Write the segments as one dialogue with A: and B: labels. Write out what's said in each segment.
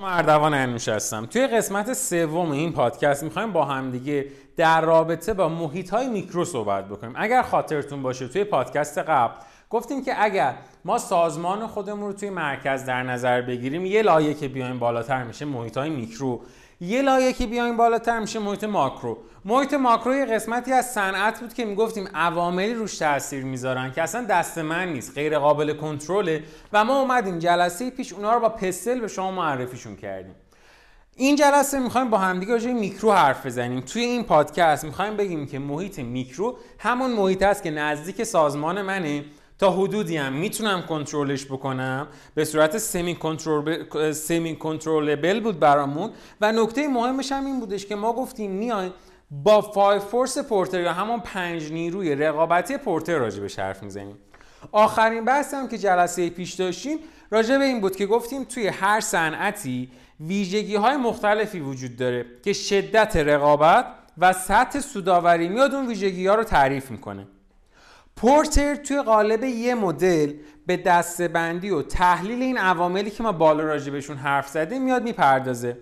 A: مردوان انوش هستم. توی قسمت سوم این پادکست می‌خوایم با همدیگه در رابطه با محیط های میکرو صحبت بکنیم. اگر خاطرتون باشه توی پادکست قبل گفتیم که اگر ما سازمان خودمون رو توی مرکز در نظر بگیریم یه لایه که بیایم بالاتر میشه محیط های میکرو یه که بیایم بالاتر میشه محیط ماکرو. محیط ماکرو یه قسمتی از صنعت بود که می‌گفتیم عواملی روش تاثیر می‌ذارن که اصلا دست من نیست غیر قابل کنترله و ما اومدیم جلسه پیش اونا رو با PESTEL به شما معرفیشون کردیم. این جلسه می‌خوایم با همدیگه راجع میکرو حرف بزنیم. توی این پادکست می‌خوایم بگیم که محیط میکرو همون محیط است که نزدیک سازمان منه. تا حدودی هم می‌تونم کنترلش بکنم. به صورت semi-control semi-controllable بود برامون. و نکته مهمش هم این بودش که ما گفتیم میایم با Five Force پورتر یا همون پنج نیروی رقابتی پورتر راجع به حرف می‌زنیم. آخرین بحث هم که جلسه پیش داشتیم راجع به این بود که گفتیم توی هر صنعتی ویژگی های مختلفی وجود داره که شدت رقابت و سطح سودآوری میاد اون ویژگی ها رو تعریف می‌کنه. پورتر توی قالب یه مدل به دسته‌بندی و تحلیل این عواملی که ما بالا راجع بهشون حرف زدیم میاد می‌پردازه.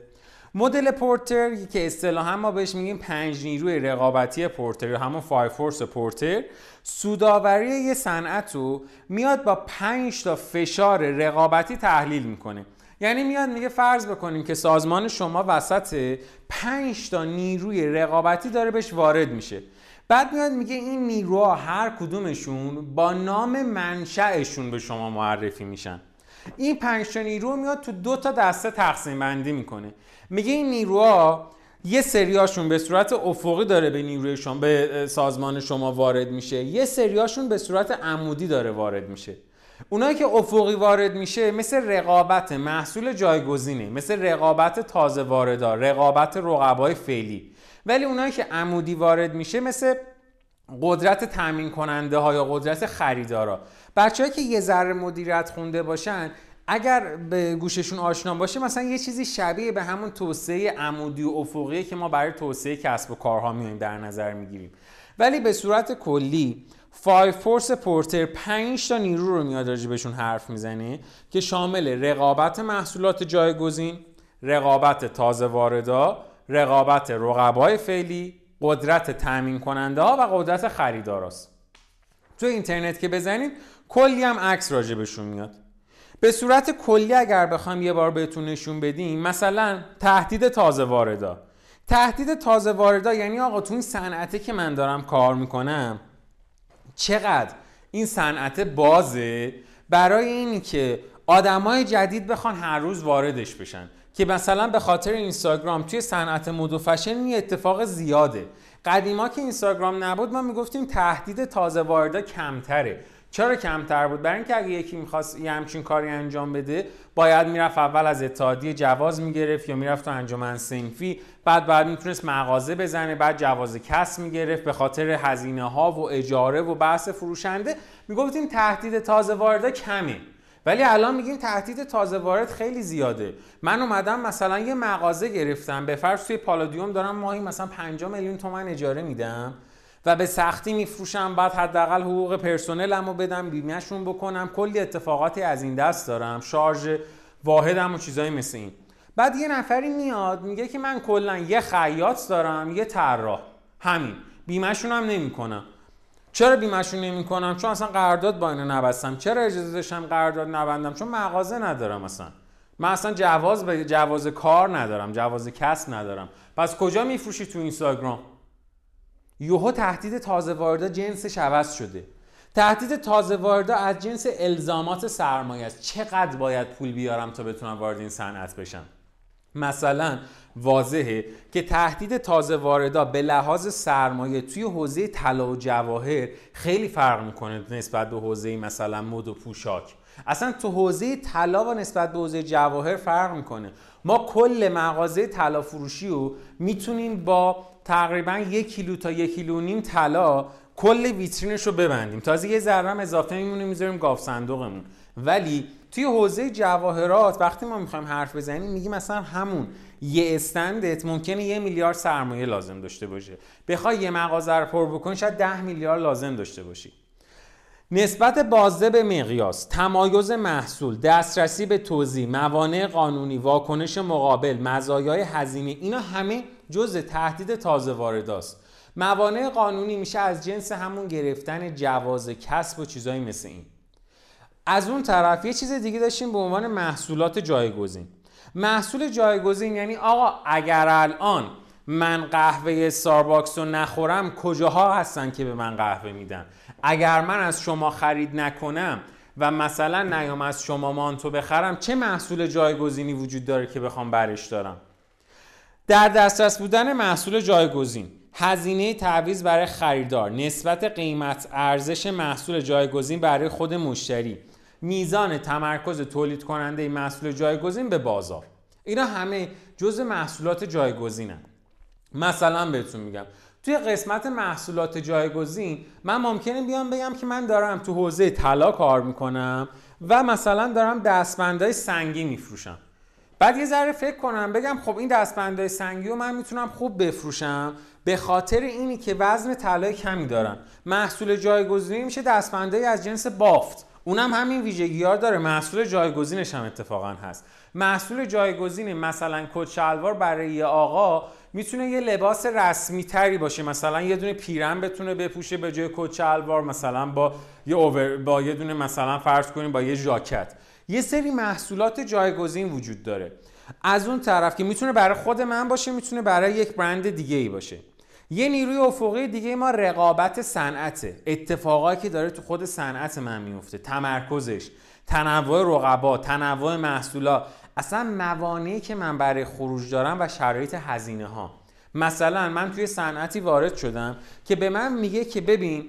A: مدل پورتر که اصطلاحا ما بهش میگیم پنج نیروی رقابتی پورتر یا همون Five Force پورتر سوداوری یه صنعت رو میاد با پنج تا فشار رقابتی تحلیل می‌کنه. یعنی میاد میگه فرض بکنیم که سازمان شما وسط پنج تا نیروی رقابتی داره بهش وارد میشه. بعد میاد میگه این نیروها هر کدومشون با نام منشأشون به شما معرفی میشن. این پنج نیرو میاد تو دو تا دسته تقسیم بندی می‌کنه. میگه این نیروها یه سریاشون به صورت افقی داره به نیروی شما به سازمان شما وارد میشه. یه سریاشون به صورت عمودی داره وارد میشه. اونایی که افقی وارد میشه مثل رقابت محصول جایگزینه مثل رقابت تازه واردار رقابت رقبای فعلی. ولی اونایی که عمودی وارد میشه مثل قدرت تامین کننده ها یا قدرت خریدارا. بچه‌ای که یه ذره مدیریت خونده باشن اگر به گوششون آشنا باشه مثلا یه چیزی شبیه به همون توسعه عمودی و افقی که ما برای توسعه کسب و کارها میایم در نظر می‌گیریم. ولی به صورت کلی فای فورس پورتر 5 تا نیرو رو میاد بهشون حرف می‌زنه که شامل رقابت محصولات جایگزین، رقابت تازه واردا، رقابت رقبای فعلی، قدرت تامین کننده ها و قدرت خریداراست. تو اینترنت که بزنید کلی هم عکس راجبشون میاد. به صورت کلی اگر بخوام یه بار بهتون نشون بدیم مثلا تهدید تازه واردا تهدید تازه واردا یعنی آقا تو این صنعته که من دارم کار می‌کنم چقدر این صنعت بازه برای اینی که آدمای جدید بخوان هر روز واردش بشن که مثلا به خاطر اینستاگرام توی صنعت مد و فشن این اتفاق زیاده. قدیما که اینستاگرام نبود ما می‌گفتیم تهدید تازه واردا کمتره. چرا کمتر بود؟ برای اینکه اگه یکی می‌خواست یه همچین کاری انجام بده باید می‌رفت اول از اتحادیه جواز می‌گرفت یا می‌رفت تو انجمن سنفی بعد بعد می‌تونست مغازه بزنه بعد جواز کسب می‌گرفت به خاطر هزینه ها و اجاره و بحث فروشنده. می‌گفتیم تهدید تازه وارده کمه. ولی الان میگیم تهدید تازه وارد خیلی زیاده. من اومدم مثلا یه مغازه گرفتم. به فرض توی پالادیوم دارم ماهی مثلا 5 میلیون تومن اجاره میدم و به سختی میفروشم. بعد حداقل حقوق پرسنلم رو بدم بیمهشون بکنم. کلی اتفاقاتی از این دست دارم. شارژ واحدم و چیزایی مثل این. بعد یه نفری میاد میگه که من کلا یه خیاط دارم یه طراح. همین. بیمهشون هم نمی‌کنم. چرا بیمهشون نمی‌کنم؟ چون اصلا قرارداد با اینا نبستم. چرا اجازه داشتم قرارداد نبندم؟ چون مغازه ندارم اصلا. من اصلا جواز به جواز کار ندارم جواز کسب ندارم. پس کجا میفروشی تو اینستاگرام؟ یوهو تهدید تازه وارده جنسش عوض شده. تهدید تازه وارده از جنس الزامات سرمایه است. چقدر باید پول بیارم تا بتونم وارد این صنعت بشم؟ مثلا واضحه که تهدید تازه واردا به لحاظ سرمایه توی حوزه طلا و جواهر خیلی فرق می‌کنه نسبت به حوزه مثلا مد و پوشاک. اصلا تو حوزه طلا و نسبت به حوزه جواهر فرق می‌کنه. ما کل مغازه طلا فروشی رو می‌تونیم با تقریبا یک کیلو تا یک کیلو نیم طلا کل ویترینش رو ببندیم. تازه یه ذره اضافه میمونه می‌ذاریم گاف صندوقمون. ولی توی حوزه جواهرات وقتی ما می‌خوایم حرف بزنیم میگیم مثلا همون یه استندت ممکنه یه میلیارد سرمایه لازم داشته باشه. بخوای یه مغازه رو پر بکنی شاید ده میلیارد لازم داشته باشی. نسبت بازده به مقیاس تمایز محصول دسترسی به توضیح موانع قانونی واکنش مقابل مزایای هزینه اینا همه جزء تهدید تازه وارداست. موانع قانونی میشه از جنس همون گرفتن جواز کسب و چیزایی مثل این. از اون طرف یه چیز دیگه داشتیم به عنوان محصولات جایگزین. محصول جایگزین یعنی آقا اگر الان من قهوه سارباکس رو نخورم کجاها هستن که به من قهوه میدن؟ اگر من از شما خرید نکنم و مثلا نیام از شما مانتو بخرم چه محصول جایگزینی وجود داره که بخوام برش دارم؟ در دسترس بودن محصول جایگزین هزینه تعویض برای خریدار نسبت قیمت ارزش محصول جایگزین برای خود مشتری. میزان تمرکز تولید کننده محصول جایگزین به بازار. اینا همه جز محصولات جایگزینن. مثلا بهتون میگم توی قسمت محصولات جایگزین من ممکنه بیام بگم که من دارم تو حوزه طلا کار می‌کنم و مثلا دارم دستبندهای سنگی میفروشم. بعد یه ذره فکر کنم بگم خب این دستبندهای سنگی رو من می‌تونم خوب بفروشم به خاطر اینی که وزن طلای کمی دارن محصول جایگزینی میشه دستبندهای از جنس بافت. اونم همین ویژگی ها داره. محصول جایگزینش هم اتفاقا هست. محصول جایگزین مثلا کت شلوار برای یه آقا می‌تونه یه لباس رسمی تری باشه. مثلا یه دونه پیرن بتونه بپوشه به جای کت شلوار مثلا با یه اوور با یه دونه مثلا فرض کنیم با یه ژاکت. یه سری محصولات جایگزین وجود داره. از اون طرف که می‌تونه برای خود من باشه می‌تونه برای یک برند دیگه ای باشه. یه نیروی افقی دیگه ما رقابت صنعته. اتفاقایی که داره تو خود صنعت من میفته. تمرکزش تنوع رقبا تنوع محصولا. اصلا موانعی که من برای خروج دارم و شرایط هزینه ها مثلا من توی صنعتی وارد شدم که به من میگه که ببین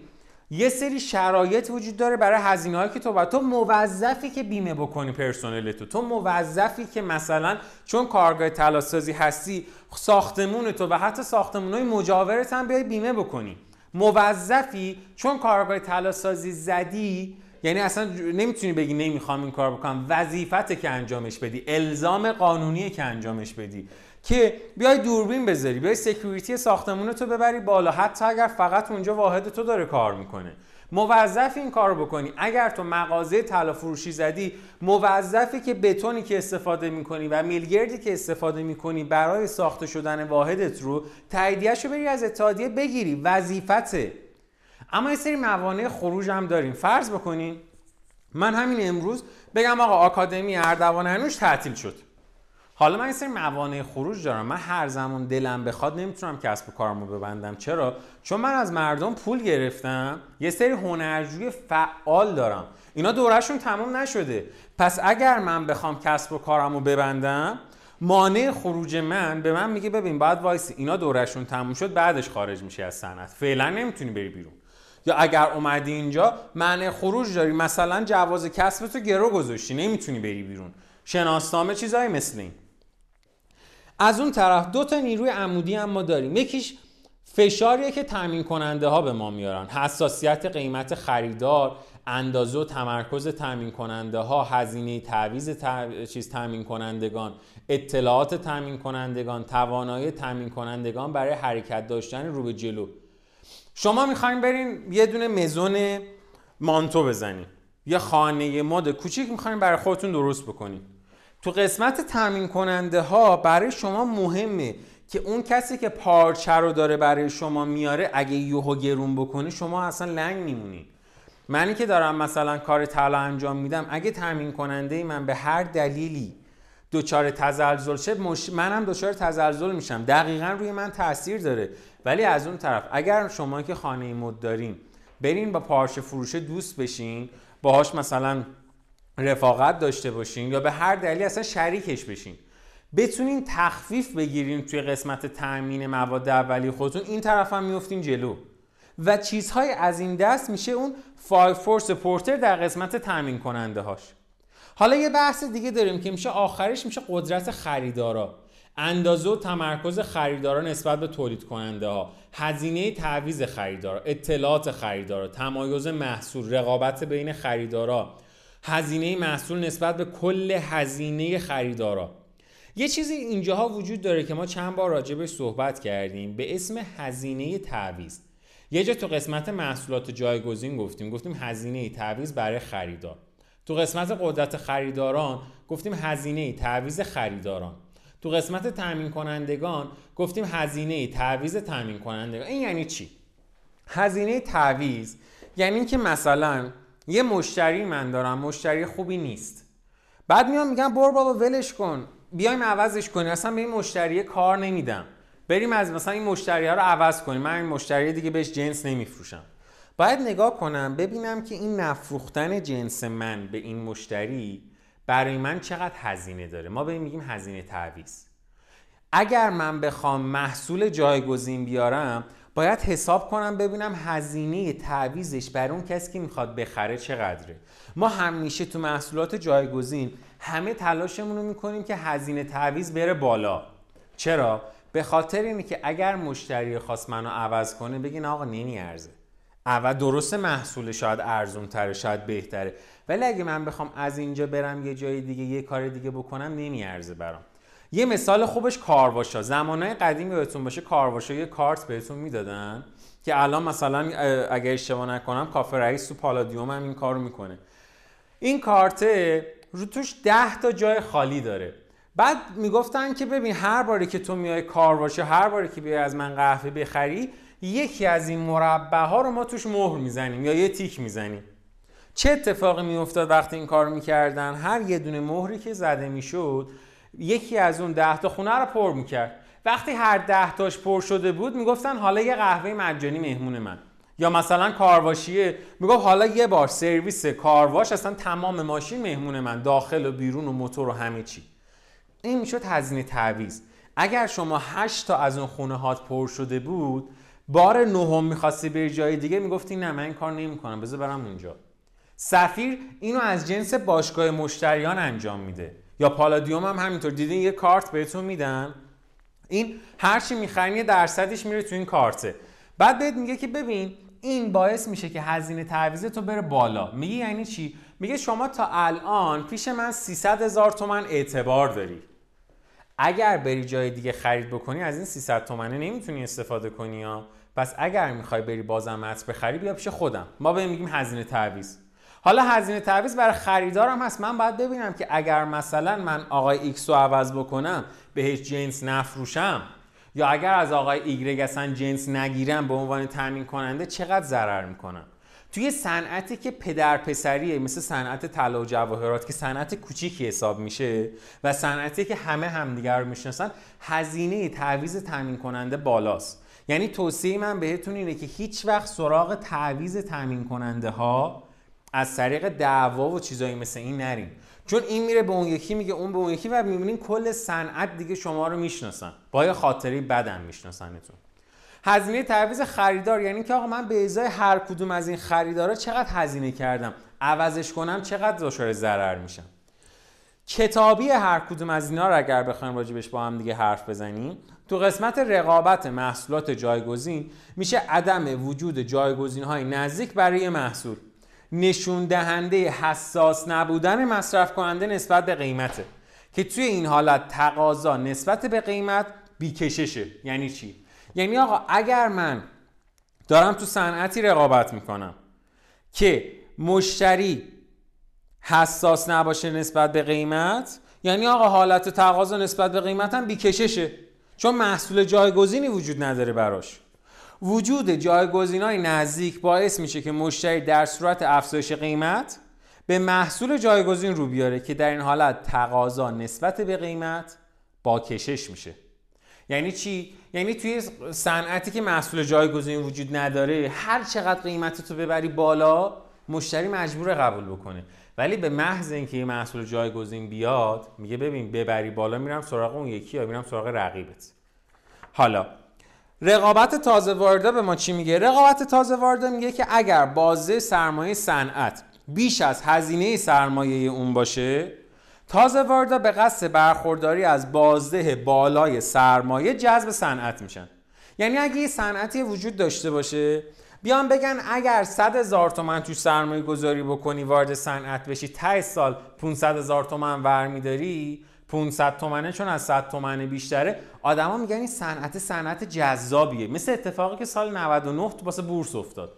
A: یه سری شرایط وجود داره برای هزینه هایی که تو باید تو موظفی که بیمه بکنی پرسنل تو. تو موظفی که مثلا چون کارگاه تلاسازی هستی ساختمون تو و حتی ساختمون های مجاورت هم بیای بیمه بکنی. موظفی چون کارگاه تلاسازی زدی یعنی اصلا نمی‌تونی بگی نمی‌خوام این کار بکنم وظیفته که انجامش بدی الزام قانونیه که انجامش بدی. که بیای دوربین بذاری بیای سکیوریتی ساختمون تو ببری بالا حتی اگر فقط اونجا واحد تو داره کار می‌کنه. موظف این کار بکنی. اگر تو مغازه طلا فروشی زدی موظفی که بتونی که استفاده می‌کنی و میلگردی که استفاده می‌کنی برای ساخته شدن واحدت رو تاییدیهشو بری از اتحادیه بگیری. وظیفته. اما یه سری موانع خروج هم داریم. فرض بکنین من همین امروز بگم آقا آکادمی اردوان هنوش تعطیل شد. حالا من یه سری موانع خروج دارم. من هر زمان دلم بخواد نمی‌تونم کسب و کارمو ببندم. چرا؟ چون من از مردم پول گرفتم. یه سری هنرجوی فعال دارم. اینا دورشون تمام نشده. پس اگر من بخوام کسب و کارمو ببندم مانع خروج من به من میگه ببین باید وایسی. اینا دورشون تموم شد بعدش خارج میشه از صنعت. فعلا نمی‌تونی بری بیرون. یا اگر اومدی اینجا معنی خروج داری. مثلا جواز کسب تو گرو گذاشتی. نمی‌تونی بری بیرون. شناسنامه چیزایی مثل این. از اون طرف دو تا نیروی عمودی هم ما داریم. یکیش فشاریه که تامین کننده ها به ما میارن. حساسیت قیمت خریدار اندازه و تمرکز تامین کننده ها هزینه تعویض چیز تامین کنندگان اطلاعات تامین کنندگان توانایی تامین کنندگان برای حرکت داشتن رو به جلو. شما می‌خواین برین یه دونه مزون مانتو بزنین. یه خانه مد کوچیک می‌خواین برای خودتون درست بکنین. تو قسمت تامین کننده ها برای شما مهمه که اون کسی که پارچه رو داره برای شما میاره اگه یوهو گرون بکنه شما اصلا لنگ میمونید منی که دارم مثلا کار طلا انجام میدم اگه تامین کننده من به هر دلیلی دچار تزلزل شه مش... منم دچار تزلزل میشم. دقیقا روی من تاثیر داره. ولی از اون طرف اگر شما که خانه مد دارین برین با پارچه فروشه دوست بشین باهاش مثلا رفاقت داشته باشین یا به هر دلیلی اصلا شریکش بشین. بتونین تخفیف بگیرین توی قسمت تامین مواد اولیه خودتون این طرف هم میفتین جلو. و چیزهای از این دست میشه اون Five Force پورتر در قسمت تامین کننده هاش حالا یه بحث دیگه داریم که میشه آخرش میشه قدرت خریدارا. اندازه و تمرکز خریدارا نسبت به تولید کننده ها هزینه تعویض خریدارا اطلاعات خریدارا تمایز محصول رقابت بین خریدارا. هزینه محصول نسبت به کل هزینه خریدارا. یه چیزی اینجاها وجود داره که ما چند بار راجبش صحبت کردیم. به اسم هزینه تعویض. یه جا تو قسمت محصولات جایگزین گفتیم. گفتیم هزینه تعویض برای خریدار. تو قسمت قدرت خریداران گفتیم هزینه تعویض خریداران. تو قسمت تامین کنندگان گفتیم هزینه تعویض تامین کنندگان این یعنی چی؟ هزینه تعویض یعنی اینکه مثلا یه مشتری من دارم مشتری خوبی نیست. بعد میام میگم بر بابا ولش کن. بیایم عوضش کنیم. اصلا به این مشتری کار نمیدم. بریم از مثلا این مشتری ها رو عوض کنیم. من این مشتری دیگه بهش جنس نمیفروشم. باید نگاه کنم ببینم که این نفروختن جنس من به این مشتری برای من چقدر هزینه داره. ما به میگیم هزینه تعویض. اگر من بخوام محصول جایگزین بیارم باید حساب کنم ببینم هزینه تعویزش برای اون کسی که می‌خواد بخره چقدره. ما همیشه تو محصولات جایگزین همه تلاشمون رو می‌کنیم که هزینه تعویز بره بالا. چرا؟ به خاطر اینه که اگر مشتری خواست منو عوض کنه بگین آقا نمیارزه اول درست محصول شاید ارزون تره شاید بهتره. ولی اگه من بخوام از اینجا برم یه جای دیگه یه کار دیگه بکنم نمیارزه برام. یه مثال خوبش کارواشا زمانهای قدیمی بهتون باشه کارواشا یه کارت بهتون می‌دادن که الان مثلا اگه اشتباه نکنم کافه رئیس تو پالادیوم هم این کارو می‌کنه. این کارت رو توش 10 تا جای خالی داره. بعد می‌گفتن که ببین هر باری که تو میای کارواشا هر باری که بیای از من قهوه بخری یکی از این مربع ها رو ما توش مهر می‌زنیم یا یه تیک می‌زنیم. چه اتفاقی میافتاد وقتی این کار می‌کردن؟ هر یه دونه مهری که زده می‌شد یکی از اون ده تا خونه رو پر می‌کرد. وقتی هر ده تاش پر شده بود می‌گفتن حالا یه قهوه مجانی مهمون من. یا مثلا کارواشیه می‌گفت حالا یه بار سرویس کارواش اصلا تمام ماشین مهمون من داخل و بیرون و موتور و همه چی. این می‌شد هزینه تعویض. اگر شما هشت تا از اون خونه هات پر شده بود بار نهم می‌خواستی بری جای دیگه می‌گفتی نه من این کار نمی‌کنم بذار برم اونجا. سفیر اینو از جنس باشگاه مشتریان انجام میده. یا پالادیوم هم همینطور. دیدین یه کارت بهتون میدن این هر چی می‌خرین یه درصدش میره تو این کارته. بعد بهت میگه که ببین این باعث میشه که هزینه تعویض تو بره بالا. میگه یعنی چی؟ میگه شما تا الان پیش من 300 هزار تومن اعتبار داری. اگر بری جای دیگه خرید بکنی از این 300 تومنه نمی‌تونی استفاده کنی ها. پس اگر می‌خوای بری بازم مت بخری بیا پیش خودم. ما به میگیم هزینه تعویض. حالا هزینه تعویض برای خریدارم هست. من باید ببینم که اگر مثلا من آقای ایکس رو عوض بکنم بهش جنس نفروشم یا اگر از آقای ایگرگ اصلا جنس نگیرم به عنوان تامین کننده چقدر ضرر می‌کنم؟ توی صنعتی که پدر پسریه مثل صنعت طلا و جواهرات که صنعت کوچیکی حساب میشه و صنعتی که همه همدیگر رو می‌شناسن هزینه تعویض تامین کننده بالاست. یعنی توصیه من بهتون اینه که هیچ وقت سراغ تعویض تامین کننده ها از طریق دعوا و چیزایی مثل این نریم چون این میره به اون یکی میگه اون به اون یکی و می‌بینین کل صنعت دیگه شما رو می‌شناسن. با یه خاطری بدن میشناسنتون. هزینه تعویض خریدار یعنی که آقا من به ازای هر کدوم از این خریدارا چقدر هزینه کردم؟ عوضش کنم چقدر دچار ضرر میشم کتابی هر کدوم از اینا رو اگر بخوایم راجبش با هم دیگه حرف بزنیم تو قسمت رقابت محصولات جایگزین میشه عدم وجود جایگزین های نزدیک برای محصول. نشون دهنده حساس نبودن مصرف کننده نسبت به قیمته. که توی این حالت تقاضا نسبت به قیمت بیکششه. یعنی چی؟ یعنی آقا اگر من دارم تو صنعتی رقابت می‌کنم که مشتری حساس نباشه نسبت به قیمت یعنی آقا حالت تقاضا نسبت به قیمت هم بیکششه. چون محصول جایگزینی وجود نداره براش. وجود جایگزین های نزدیک باعث میشه که مشتری در صورت افزایش قیمت به محصول جایگزین رو بیاره که در این حالت تقاضا نسبت به قیمت با کشش میشه. یعنی چی؟ یعنی توی صنعتی که محصول جایگزین وجود نداره هر چقدر قیمت تو ببری بالا مشتری مجبور قبول بکنه. ولی به محض اینکه یه محصول جایگزین بیاد میگه ببین ببری بالا میرم سراغ اون یکی یا میرم سراغ رقیبت. حالا رقابت تازه وارده به ما چی میگه؟ رقابت تازه وارده میگه که اگر بازه سرمایه صنعت بیش از هزینه سرمایه اون باشه تازه واردا به قصد برخورداری از بازده بالای سرمایه جذب صنعت میشن. یعنی اگه یه صنعتی وجود داشته باشه بیان بگن اگر 100 هزار تومن توش سرمایه گذاری بکنی وارد صنعت بشی ته سال 500 هزار تومن ور میداری 500 تومنه چون از 100 تومنه بیشتره. آدما میگن این صنعت صنعت جذابیه. مثل اتفاقی که سال 99 تو واسه بورس افتاد.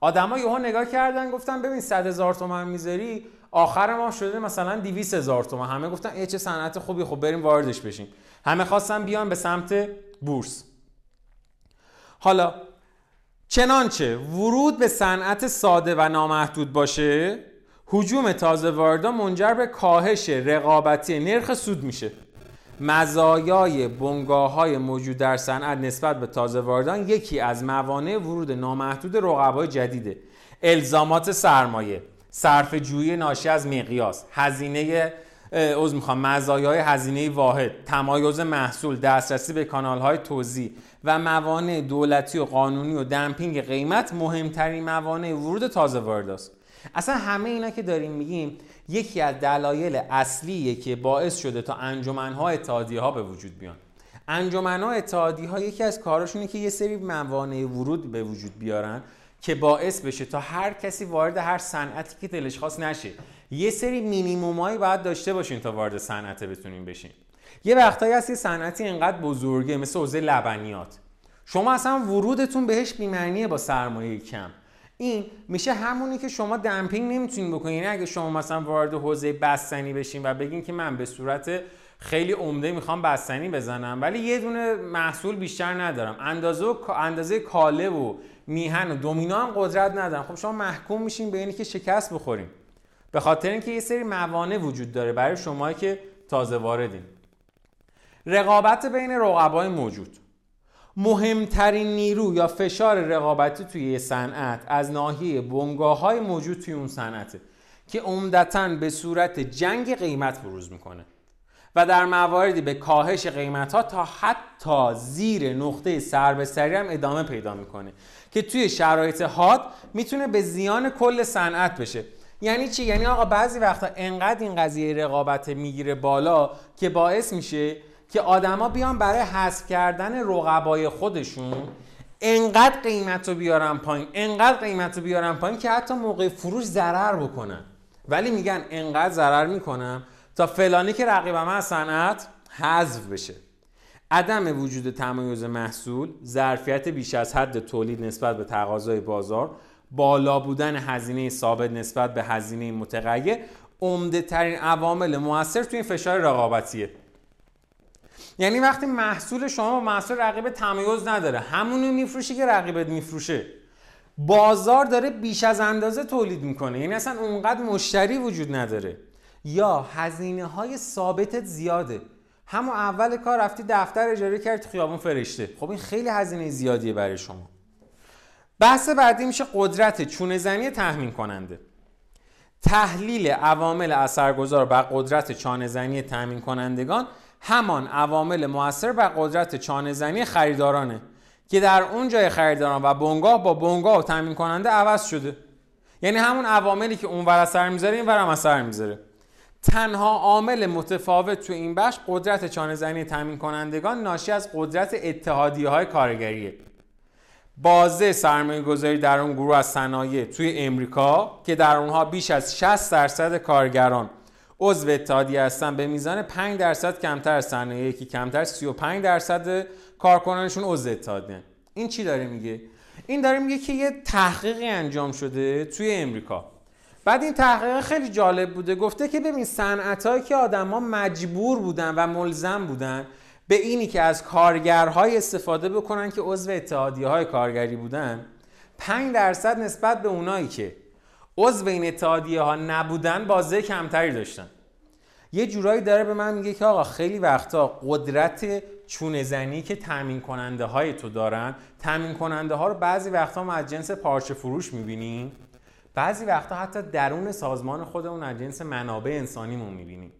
A: آدما یهو نگاه کردن گفتن ببین 100 هزار تومن می‌ذاری آخر ما شده مثلا 200 هزار تومن. همه گفتن ای چه صنعت خوبی خب بریم واردش بشیم. همه خواستن بیان به سمت بورس. حالا چنانچه ورود به صنعت ساده و نامحدود باشه حجوم تازه واردا منجر به کاهش رقابتی نرخ سود میشه. مزایای بنگاه های موجود در صنعت نسبت به تازه واردان یکی از موانع ورود نامحدود رقبای جدیده. الزامات سرمایه صرف جویی ناشی از مقیاس هزینه از می‌خوام مزایای هزینه واحد تمایز محصول دسترسی به کانال های توزیع و موانع دولتی و قانونی و دمپینگ قیمت مهمترین موانع ورود تازه وارداست اصلا همه اینا که داریم میگیم یکی از دلایل اصلیه که باعث شده تا انجمنها اتحادیه ها به وجود بیان. انجمنها اتحادیه ها یکی از کاراشونه که یه سری موانع ورود به وجود بیارن که باعث بشه تا هر کسی وارد هر صنعتی که دلش خواست نشه. یه سری مینیمومایی باید داشته باشین تا وارد صنعت بتونین بشین. یه وقتایی هست یه صنعتی اینقدر بزرگه مثل حوزه لبنیات. شما اصلا ورودتون بهش بی‌معنیه با سرمایه کم. این میشه همونی که شما دمپینگ نمی‌تونین بکنین. یعنی اگه شما مثلا وارد حوزه بستنی بشین و بگین که من به صورت خیلی عمده می‌خوام بستنی بزنم ولی یه دونه محصول بیشتر ندارم. اندازه و اندازه کاله و میهن و دومینا هم قدرت ندارم. خب شما محکوم میشین به اینی که شکست بخوریم به خاطر اینکه یه سری موانع وجود داره برای شما که تازه واردین. رقابت بین رقبای موجود. مهمترین نیرو یا فشار رقابتی توی صنعت از ناحیه بنگاه های موجود توی اون صنعته که عمدتا به صورت جنگ قیمت بروز می‌کنه و در مواردی به کاهش قیمت ها تا حتی زیر نقطه سربستری هم ادامه پیدا می‌کنه که توی شرایط حاد می‌تونه به زیان کل صنعت بشه. یعنی چی؟ یعنی آقا بعضی وقتا انقدر این قضیه رقابت می‌گیره بالا که باعث میشه که آدما بیان برای حذف کردن رقبای خودشون انقدر قیمت رو بیارن پایین انقدر قیمت رو بیارن پایین که حتی موقع فروش ضرر بکنن. ولی میگن انقدر ضرر می‌کنم تا فلانی که رقیبم از صنعت حذف بشه. عدم وجود تمایز محصول ظرفیت بیش از حد تولید نسبت به تقاضای بازار بالا بودن هزینه ثابت نسبت به هزینه متغیر عمده ترین عوامل موثر تو این فشار رقابتیه. یعنی وقتی محصول شما با محصول رقیب تمایز نداره همونو میفروشی که رقیبت میفروشه. بازار داره بیش از اندازه تولید می‌کنه. یعنی اصلا اونقدر مشتری وجود نداره. یا هزینه های ثابتت زیاده. همون اول کار رفتی دفتر اجاره کرد خیابون فرشته. خب این خیلی هزینه زیادیه برای شما. بحث بعدی میشه قدرت چونه زنی تحمین کننده تحلیل عوامل اثرگذار بر قدرت چانه زنی تامین کنندگان همان عوامل موثر بر قدرت چانه زنی خریدارانه که در اون جای خریداران و بنگاه با بنگاه تامین کننده عوض شده. یعنی همون عواملی که اون ور اثر می‌ذاره این ورم اثر می‌ذاره. تنها عامل متفاوت تو این بخش قدرت چانه زنی تامین کنندگان ناشی از قدرت اتحادیه های کارگریه. بازه سرمایه گذاری در اون گروه از صنایع توی امریکا که در اونها بیش از 60 درصد کارگران عضو اتحادیه هستن به میزان 5 درصد کمتر از صنایعی که کمتر 35 درصد کارکنانشون عضو اتحادیه این چی داره میگه؟ این داره میگه که یه تحقیقی انجام شده توی امریکا. بعد این تحقیق خیلی جالب بوده. گفته که ببین صنعتایی که آدما مجبور بودن و ملزم بودن به اینی که از کارگرهای استفاده بکنن که عضو اتحادیه های کارگری بودن 5 درصد نسبت به اونایی که عضو این اتحادیه ها نبودن بازه کمتری داشتن. یه جورایی داره به من میگه که آقا خیلی وقتا قدرت چونه زنی که تامین کننده های تو دارن تامین کننده ها رو بعضی وقتا ما از جنس پارچه فروش می‌بینیم. بعضی وقتا حتی درون سازمان خودمون از جنس منابع انسانیمون می‌بینیم.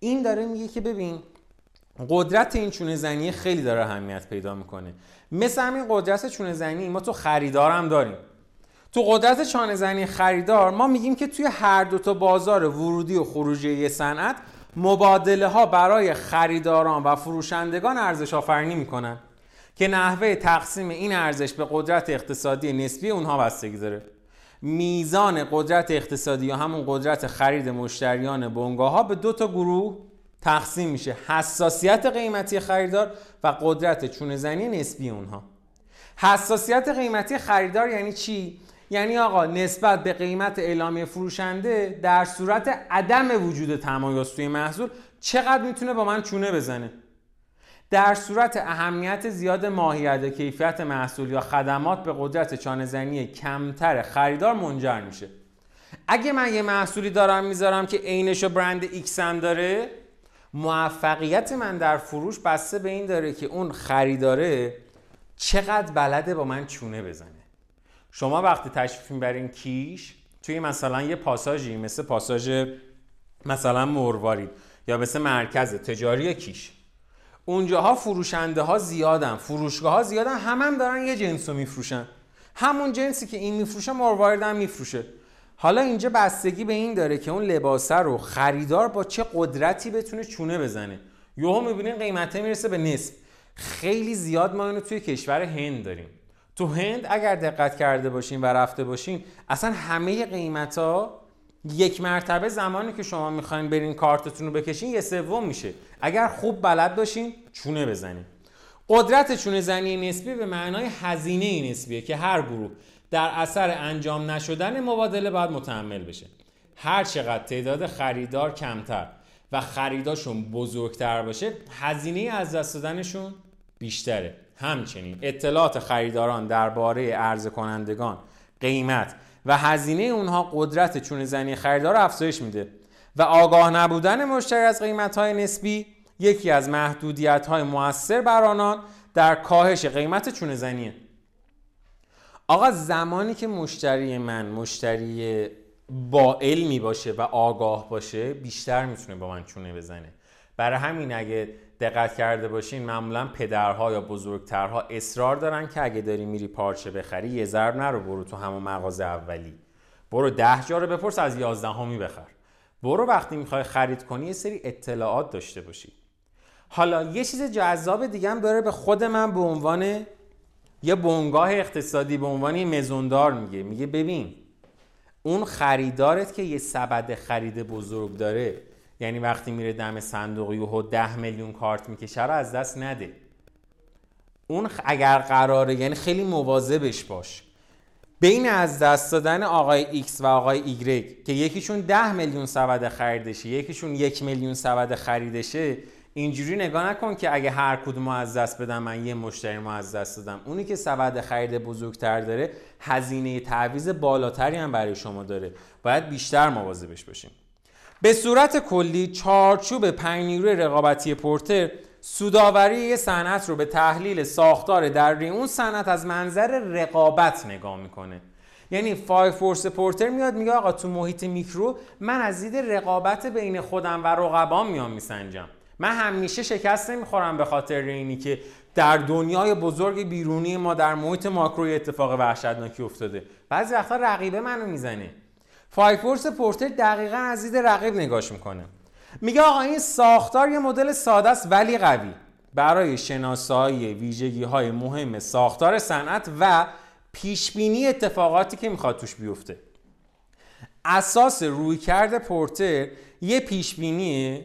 A: این داره میگه که ببین قدرت این چونه زنی خیلی داره اهمیت پیدا می‌کنه. مثل همین قدرت چونه زنی ما تو خریدار هم داریم. تو قدرت چانه زنی خریدار ما میگیم که توی هر دو تا بازار ورودی و خروجی یه صنعت مبادله ها برای خریداران و فروشندگان ارزش آفرینی می‌کنن که نحوه تقسیم این ارزش به قدرت اقتصادی نسبی اونها بستگی داره. میزان قدرت اقتصادی یا همون قدرت خرید مشتریان بنگاه ها به دو تا گروه تقسیم میشه. حساسیت قیمتی خریدار و قدرت چونه زنی نسبی اونها. حساسیت قیمتی خریدار یعنی چی؟ یعنی آقا نسبت به قیمت اعلامی فروشنده در صورت عدم وجود تمایز توی محصول چقدر می‌تونه با من چونه بزنه؟ در صورت اهمیت زیاد ماهیت کیفیت محصول یا خدمات به قدرت چانه‌زنی کمتر خریدار منجر میشه. اگه من یه محصولی دارم می‌ذارم که عینش و برند ایکس هم داره موفقیت من در فروش بسته به این داره که اون خریداره چقدر بلده با من چونه بزنه. شما وقتی تشریف می‌برین کیش توی مثلا یه پاساژی مثل پاساژ مثلا مروارید یا مثل مرکز تجاری کیش. اونجاها فروشنده ها زیادن فروشگاه ها زیادن هم هم دارن یه جنس رو میفروشن. همون جنسی که این میفروشه مروارید هم میفروشه. حالا اینجا بستگی به این داره که اون لباسه رو خریدار با چه قدرتی بتونه چونه بزنه. یهو می‌بینین قیمته می‌رسه به نصف. خیلی زیاد ما اینو توی کشور هند داریم. تو هند اگر دقت کرده باشین و رفته باشین اصلا همه قیمت ها یک مرتبه زمانی که شما می‌خواین برین کارتتون رو بکشین یه سوم میشه. اگر خوب بلد باشین چونه بزنین. قدرت چونه زنی نسبی به معنای هزینه نسبیه که هر گروه در اثر انجام نشدن مبادله باید متحمل بشه. هر چقدر تعداد خریدار کمتر و خریداشون بزرگتر باشه هزینه از دست دادنشون بیشتره. همچنین اطلاعات خریداران درباره عرضه کنندگان قیمت و هزینه اونها قدرت چون زنی خریدار افزایش میده و آگاه نبودن مشتری از قیمت های نسبی یکی از محدودیت های موثر بر آنان در کاهش قیمت چون زنیه. آقا زمانی که مشتری من مشتری با علمی باشه و آگاه باشه بیشتر می‌تونه با من چونه بزنه. برای همین اگه دقت کرده باشین معمولا پدرها یا بزرگترها اصرار دارن که اگه داری میری پارچه بخری یه ضرب نرو برو تو همون مغازه اولی. برو ده جا رو بپرس از یازدهمی بخر. برو وقتی می‌خوای خرید کنی یه سری اطلاعات داشته باشی. حالا یه چیز جذاب دیگه هم داره به خود من به عنوان یه بنگاه اقتصادی به عنوان مزوندار میگه. میگه ببین اون خریدارت که یه سبد خرید بزرگ داره یعنی وقتی میره دم صندوق یوهو ده میلیون کارت می‌کشه رو از دست نده. اون اگر قراره یعنی خیلی مواظبش باش. بین از دست دادن آقای X و آقای Y که یکیشون ده میلیون سبد خریدشه یکیشون یک میلیون سبد خریدشه اینجوری نگاه نکن که اگه هر کدوم از دست بدم من یه مشتری ما از دست دادم. اونی که سبد خرید بزرگتر داره هزینه تعویض بالاتری هم برای شما داره. باید بیشتر مواظبش باشیم به صورت کلی چارچوب پنج نیروی رقابتی پورتر سوداوری یه صنعت رو به تحلیل ساختار در اون صنعت از منظر رقابت نگاه می‌کنه. یعنی فای فورس پورتر میاد میگه آقا تو محیط میکرو من از دید رقابت بین خودم و رقبام میام میسنجم. من همیشه شکست نمی‌خورم به خاطر اینی که در دنیای بزرگ بیرونی ما در محیط ماکروی اتفاق وحشتناکی افتاده. بعضی وقتا رقیبه منو می‌زنه. فورس پورتر دقیقا از دید رقیب نگاش می‌کنه. میگه آقا این ساختار یه مدل ساده است ولی قوی. برای شناسایی ویژگی های مهم ساختار صنعت و پیشبینی اتفاقاتی که می‌خواد توش بیفته. اساس رویکرد پورتر یه پیشبینی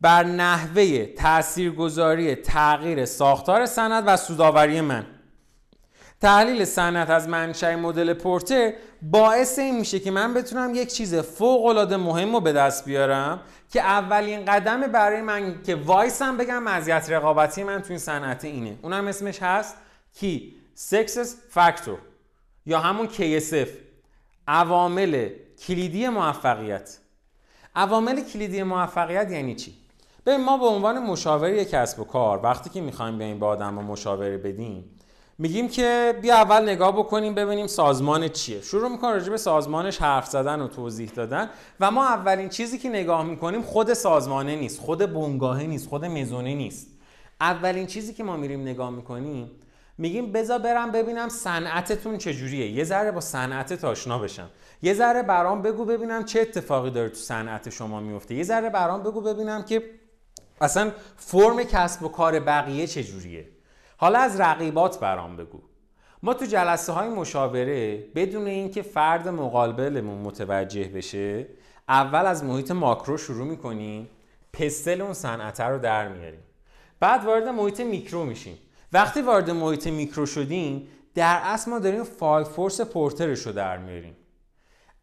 A: بر نحوه تاثیرگذاری تغییر ساختار صنعت و سوداوری من. تحلیل صنعت از منشأ مدل پورتر باعث این میشه که من بتونم یک چیز فوق العاده مهم رو به دست بیارم که اولین قدم برای من که وایسم بگم مزیت رقابتی من تو این صنعت اینه. اونم اسمش هست کی؟ سکسس فاکتور یا همون KSF عوامل کلیدی موفقیت. عوامل کلیدی موفقیت یعنی چی؟ ببین ما به عنوان مشاور یک کسب و کار وقتی که می‌خوایم به این با آدم مشاوره بدیم میگیم که بیا اول نگاه بکنیم ببینیم سازمان چیه. شروع می‌کنیم راجع به سازمانش حرف زدن و توضیح دادن و ما اولین چیزی که نگاه می‌کنیم خود سازمانه نیست خود بنگاهه نیست خود مزونه نیست. اولین چیزی که ما میریم نگاه می‌کنیم میگیم بذار برم ببینم صنعتتون چجوریه. یه ذره با صنعت آشنا بشم. یه ذره برام بگو ببینم چه اتفاقی داره تو صنعت شما میفته یه ذره برام بگو ببینم که اصلا فرم کسب و کار بقیه چجوریه. حالا از رقیبات برام بگو. ما تو جلسه های مشاوره بدون اینکه فرد مقابلمون متوجه بشه اول از محیط ماکرو شروع می‌کنیم پستل اون صنعت رو در میاریم. بعد وارد محیط میکرو میشیم. وقتی وارد محیط میکرو شدیم در اصل ما داریم فایل فورس پورترش رو در میاریم.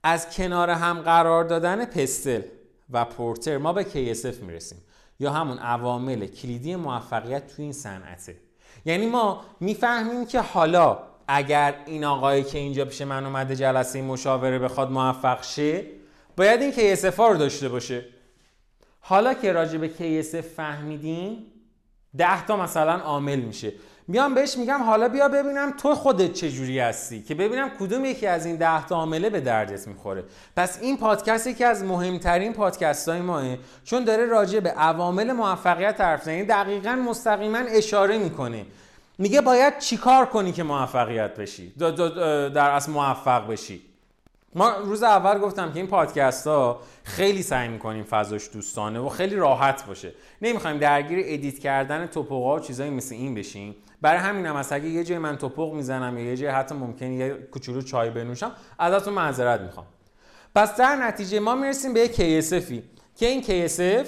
A: از کنار هم قرار دادن پستل و پورتر ما به KSF می‌رسیم. یا همون عوامل کلیدی موفقیت توی این صنعته. یعنی ما می‌فهمیم که حالا اگر این آقایی که اینجا پیش من اومده جلسه مشاوره بخواد موفق شه باید این KSF رو داشته باشه. حالا که راجع به KSF فهمیدیم ده تا مثلا عامل میشه. میام بهش میگم حالا بیا ببینم تو خودت چجوری هستی؟ که ببینم کدوم یکی از این ده تا عامله به دردت می‌خوره. پس این پادکست یکی از مهمترین پادکست های ماه چون داره راجع به عوامل موفقیت حرف یعنی دقیقا مستقیما اشاره می‌کنه. میگه باید چیکار کنی که موفقیت بشی؟ در اصل موفق بشی. ما روز اول گفتم که این پادکست ها خیلی سعی می‌کنیم فضاش دوستانه و خیلی راحت باشه. نمی‌خوایم درگیر edit کردن تپقا و چیزایی مثل این بشیم. برای همینم هم اگه یه جای من تپق می‌زنم یا یه جای حتی ممکنه یه کوچولو چای بنوشم ازتون معذرت می‌خوام. پس در نتیجه ما می‌رسیم به KSF ی که این KSF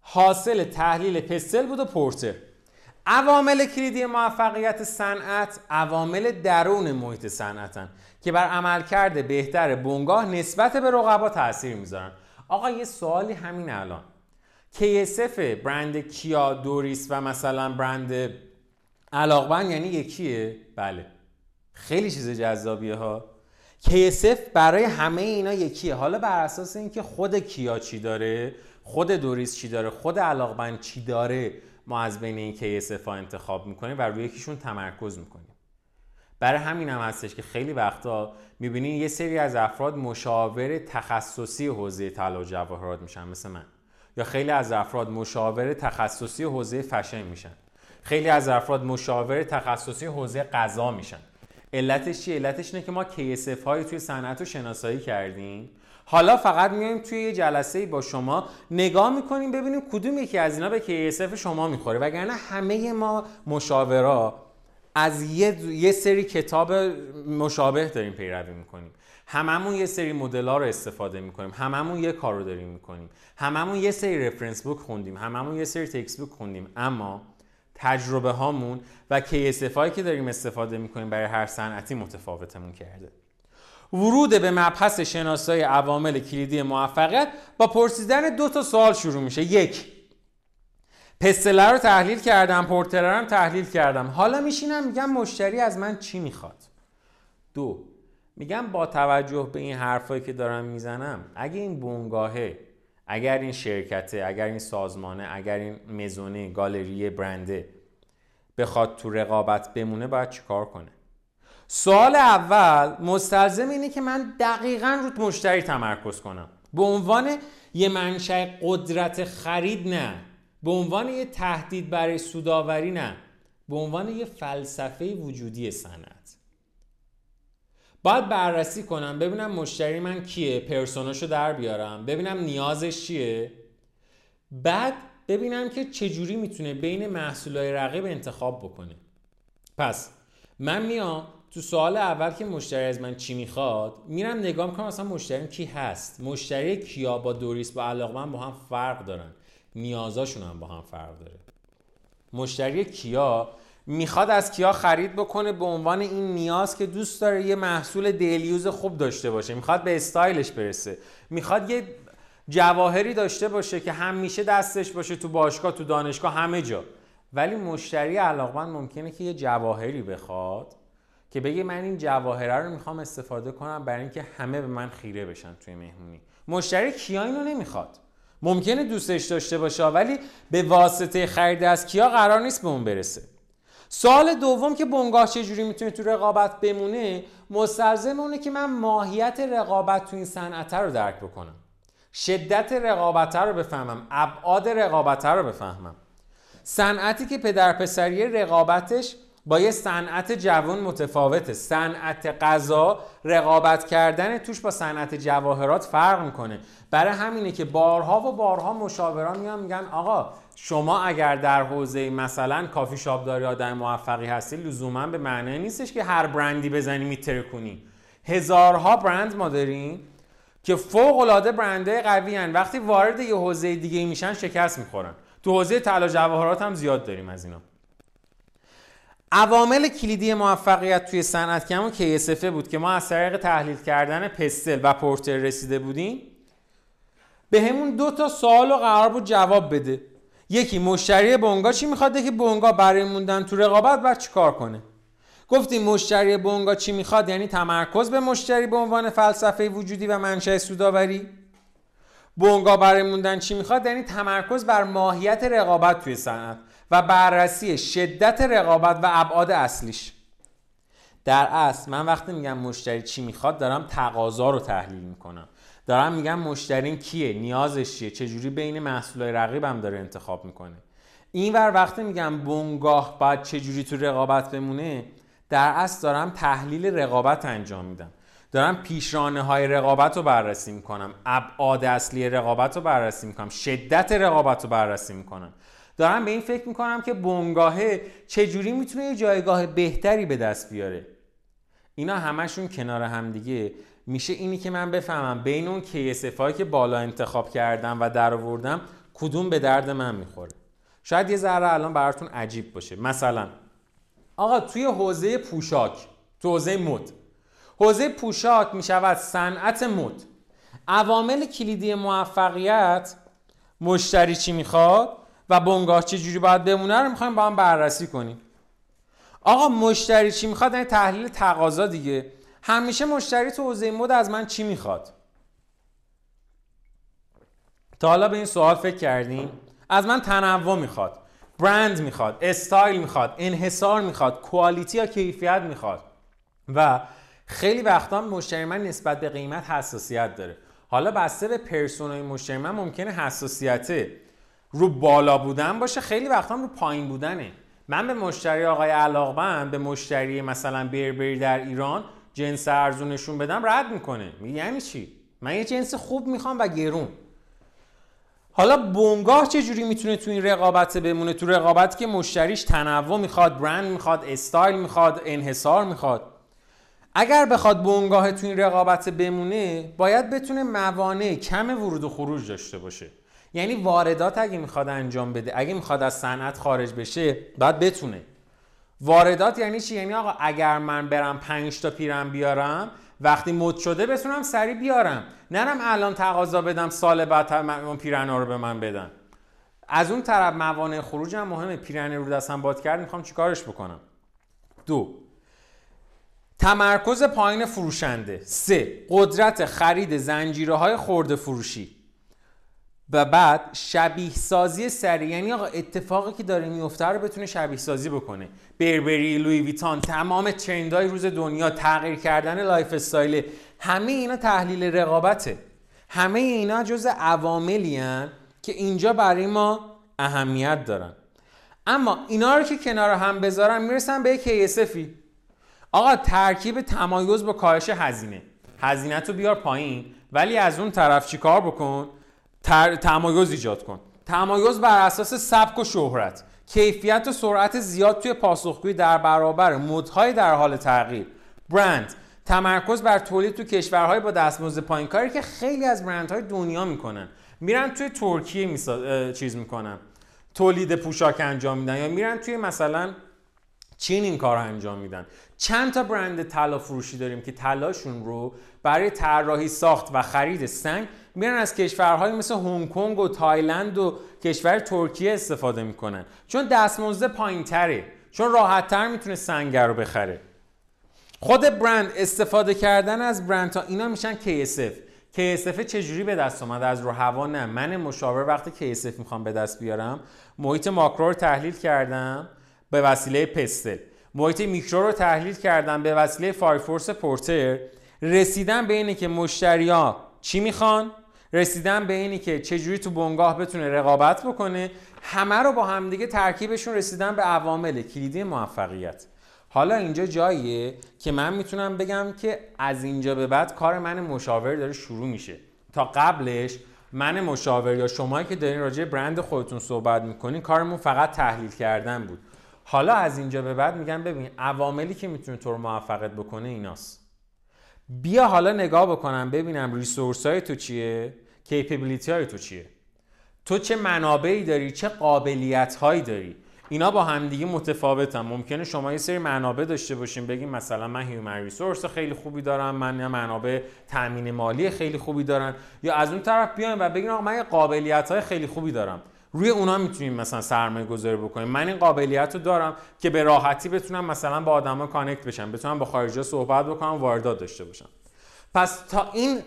A: حاصل تحلیل PESTEL بود و پورتر. عوامل کلیدی موفقیت صنعت عوامل درون محیط صنعتن که بر عملکرد بهتر بنگاه نسبت به رقبا تاثیر می‌ذارن. آقا یه سوالی همین الان. KSF برند کیا دوریس و مثلا برند علاقمند یعنی یکیه؟ بله. خیلی چیز جذابیه ها KSF برای همه اینا یکیه. حالا بر اساس اینکه خود کیا چی داره خود دوریس چی داره خود علاقمند چی داره ما از بین این KSF ها انتخاب می‌کنیم و روی یکیشون تمرکز می‌کنیم. برای همین هم هستش که خیلی وقتا می‌بینین یه سری از افراد مشاور تخصصی حوزه طلا و جواهرات میشن مثل من. یا خیلی از افراد مشاور تخصصی حوزه فشن میشن. خیلی از افراد مشاور تخصصی حوزه غذا میشن. علتش چیه؟ علتش اینه که ما KSF های توی صنعت رو شناسایی کردیم. حالا فقط میایم توی یه جلسه با شما نگاه می‌کنیم ببینیم کدوم یکی از اینا به KSF شما می‌خوره. وگرنه همه ما مشاورا از یه, یه سری کتاب مشابه داریم پیروی می‌کنیم. هممون یه سری مدل ها رو استفاده می‌کنیم. هممون یه کار رو داریم می‌کنیم. هممون یه سری رفرنس بوک خوندیم. هممون یه سری تکس بوک خوندیم. اما تجربه هامون و KSF هایی که داریم استفاده می‌کنیم برای هر صنعتی متفاوتمون کرده. ورود به مبحث شناسایی عوامل کلیدی موفقیت با پرسیدن دو تا سوال شروع میشه. یک پستله رو تحلیل کردم پورتره هم تحلیل کردم. حالا میشینم میگم مشتری از من چی می‌خواد؟ دو میگم با توجه به این حرفایی که دارم می‌زنم اگه این بونگاهه اگر این شرکته اگر این سازمانه اگر این مزونه گالری برنده بخواد تو رقابت بمونه باید چیکار کنه؟ سوال اول مستلزم اینه که من دقیقا رو مشتری تمرکز کنم. به عنوان یه منشأ قدرت خرید نه. به عنوان یه تهدید برای سوداوری نه. به عنوان یه فلسفه وجودی صنعت. باید بررسی کنم ببینم مشتری من کیه پرسوناشو در بیارم ببینم نیازش چیه. بعد ببینم که چجوری می‌تونه بین محصولای رقیب انتخاب بکنه. پس من میام تو سوال اول که مشتری از من چی می‌خواد میرم نگاه می‌کنم اصلا مشتری کی هست. مشتری کیا با دوریس با علاقمند با هم فرق دارن. نیازاشون هم با هم فرق داره. مشتری کیا می‌خواد از کیا خرید بکنه به عنوان این نیاز که دوست داره یه محصول دیلیوز خوب داشته باشه. می‌خواد به استایلش برسه. می‌خواد یه جواهری داشته باشه که همیشه دستش باشه تو باشگاه تو دانشگاه همه جا. ولی مشتری علاقمند ممکنه که یه جواهری بخواد که بگه من این جواهره رو می‌خوام استفاده کنم برای اینکه همه به من خیره بشن توی مهمونی. مشتری کیا اینو نمی‌خواد؟ ممکنه دوستش داشته باشه ولی به واسطه خرید از کیا قرار نیست به اون برسه. سال دوم که بنگاه چجوری می‌تونه تو رقابت بمونه مستلزم اونه که من ماهیت رقابت تو این صنعت رو درک بکنم. شدت رقابت رو بفهمم ابعاد رقابت رو بفهمم. صنعتی که پدر پسری رقابتش با یه صنعت جوان متفاوته. صنعت غذا رقابت کردن توش با صنعت جواهرات فرق می‌کنه. برای همینه که بارها و بارها مشاوران میان میگن آقا شما اگر در حوزه مثلا کافی شاپ داری آدم موفقی هستی لزوما به معنی نیستش که هر برندی بزنی میتره کنی. هزارها برند ما داریم که فوق العاده برندهای قوی هن. وقتی وارد یه حوزه دیگه میشن شکست می‌خورن. تو حوزه طلا جواهرات هم زیاد داریم از اینا. عوامل کلیدی موفقیت توی صنعت همون KSF بود که ما از طریق تحلیل کردن پستل و پورتر رسیده بودیم. به همون دو تا سوال رو قرار بود جواب بده. یکی مشتری بونگا چی می‌خواد؟ که بونگا برای موندن تو رقابت باید چیکار کنه؟ گفتیم مشتری بونگا چی می‌خواد؟ یعنی تمرکز به مشتری به عنوان فلسفه وجودی و منشأ سوداوری. بونگا برای موندن چی می‌خواد؟ یعنی تمرکز بر ماهیت رقابت توی صنعت و بررسی شدت رقابت و ابعاد اصلیش. در اصل من وقتی میگم مشتری چی می‌خواد دارم تقاضا رو تحلیل می‌کنم. دارم میگم مشتری کیه؟ نیازش چیه؟ چجوری بین محصولای رقیبم داره انتخاب می‌کنه؟ اینور وقتی میگم بونگاه باید چجوری تو رقابت بمونه در اصل دارم تحلیل رقابت انجام میدم. دارم پیشرانه های رقابت رو بررسی می‌کنم. ابعاد اصلی رقابت رو بررسی می‌کنم. شدت رقابت رو بررسی می‌کنم. دارم به این فکر می‌کنم که بنگاهه چجوری می‌تونه یه جایگاه بهتری به دست بیاره؟ اینا همشون کنار هم دیگه. میشه اینی که من بفهمم بین اون کیسف که بالا انتخاب کردم و در آوردم کدوم به درد من می‌خوره؟ شاید یه ذره الان براتون عجیب باشه. مثلا آقا توی حوزه پوشاک تو حوزه مد حوزه پوشاک می‌شود صنعت مد. عوامل کلیدی موفقیت مشتری چی می‌خواد و بنگاه چه جوری باید بمونه رو می‌خوایم با هم بررسی کنیم. آقا مشتری چی می‌خواد یعنی تحلیل تقاضا دیگه. همیشه مشتری تو حوزه مد از من چی می‌خواد؟ تا حالا به این سوال فکر کردیم؟ از من تنوع می‌خواد برند می‌خواد استایل می‌خواد انحصار می‌خواد کوالیتی یا کیفیت می‌خواد. و خیلی وقتا مشتری من نسبت به قیمت حساسیت داره. حالا بسته به پرسونای مشتری من ممکنه حساسیت رو بالا بودن باشه خیلی وقتا رو پایین بودنه. من به مشتری آقای علاقمند به مشتری مثلا بربری در ایران جنس ارزونشون بدم رد می‌کنه. میگه یعنی چی؟ من یه جنس خوب می‌خوام و گرون. حالا بونگاه چه جوری می‌تونه تو این رقابت بمونه؟ تو رقابت که مشتریش تنوع می‌خواد برند می‌خواد استایل می‌خواد انحصار می‌خواد. اگر بخواد بونگاه تو این رقابت بمونه باید بتونه موانع کم ورود و خروج داشته باشه. یعنی واردات اگه می‌خواد انجام بده اگه می‌خواد از صنعت خارج بشه باید بتونه. واردات یعنی چی؟ یعنی آقا اگر من برم 5 تا پیرم بیارم وقتی مد شده بتونم سریع بیارم. نرم الان تقاضا بدم سال بعد اون پیرنا رو به من بدن. از اون طرف موانع خروج هم مهمه. پیرنه رو دستم باد کرد می‌خوام چیکارش بکنم؟ دو تمرکز پایین فروشنده. سه قدرت خرید زنجیره های خورده فروشی. و بعد شبیه سازی سریع یعنی آقا اتفاقی که داره میفته رو بتونه شبیه سازی بکنه. Burberry Louis Vuitton تمام trend های روز دنیا تغییر کردن lifestyle همه اینا تحلیل رقابته. همه اینا جز عواملی که اینجا برای ما اهمیت دارن. اما اینا رو که کنار هم بذارم می‌رسن به KSF ی آقا ترکیب تمایز با کاهش هزینه. هزینه تو بیار پایین ولی از اون طرف چی کار بکن؟ تمایز ایجاد کن. تمایز بر اساس سبک و شهرت. کیفیت و سرعت زیاد توی پاسخگویی در برابر مدهای در حال تغییر. برند. تمرکز بر تولید تو کشورهای با دستمزد پایین کاری که خیلی از برندهای دنیا می‌کنن. میرن توی ترکیه میسا... چیز می‌کنن. تولید پوشاک انجام میدن یا میرن توی مثلا چین این کار انجام میدن. چند تا برند طلا فروشی داریم که طلاشون رو برای طراحی ساخت و خرید سنگ میرن از کشورهای مثل هنگ کنگ و تایلند و کشور ترکیه استفاده می‌کنن. چون دستمزد پایینتره. چون راحتتر می‌تونه سنگ رو بخره. خود برند استفاده کردن از برند تا اینا میشن KSF KSF چجوری به دست اومده از رو هوا نه. من مشاور وقتی KSF می‌خوام به دست بیارم محیط ماکرو رو تحلیل کردم. به وسیله PESTEL. محیط میکرو رو تحلیل کردم به وسیله Five Force پورتر. رسیدن به اینه که مشتریا چی می‌خوان؟ رسیدن به اینی که چجوری تو بنگاه بتونه رقابت بکنه. همه رو با همدیگه ترکیبشون رسیدن به عوامل کلیدی موفقیت. حالا اینجا جاییه که من می‌تونم بگم که از اینجا به بعد کار من مشاور داره شروع میشه. تا قبلش من مشاور یا شمایی که دارین راجع برند خودتون صحبت می‌کنین کارمون فقط تحلیل کردن بود. حالا از اینجا به بعد میگم ببین عواملی که می‌تونه تو رو موفقت بکنه ایناست. بیا حالا نگاه بکنم ببینم resource های تو چیه؟ capability های تو چیه؟ تو چه منابعی داری؟ چه قابلیت هایی داری؟ اینا با همدیگه متفاوتن. ممکنه شما یه سری منابع داشته باشین بگیم مثلا من human resource خیلی خوبی دارم من یه منابع تامین مالی خیلی خوبی دارن یا از اون طرف بیایم و بگین آقا من یه قابلیت های خیلی خوبی دارم. روی اونا می‌تونیم مثلا سرمایه گذاری بکنیم. من این قابلیت رو دارم که به راحتی بتونم مثلا با آدما connect بشم بتونم با خارجی صحبت بکنم واردات داشته باشم. پس تا این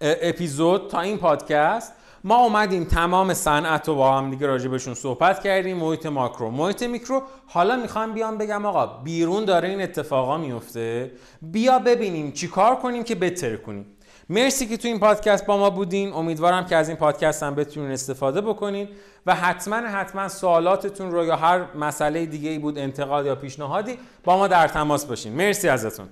A: اپیزود تا این پادکست ما اومدیم تمام صنعت رو با هم دیگه راجع بهشون صحبت کردیم. محیط ماکرو. محیط میکرو حالا می‌خوام بیام بگم آقا بیرون داره این اتفاقا میفته بیا ببینیم چیکار کنیم که بهتر کنیم. مرسی که تو این پادکست با ما بودین. امیدوارم که از این پادکست هم بتونین استفاده بکنین و حتما حتما سوالاتتون رو یا هر مسئله دیگه ای بود انتقاد یا پیشنهادی با ما در تماس باشین. مرسی ازتون.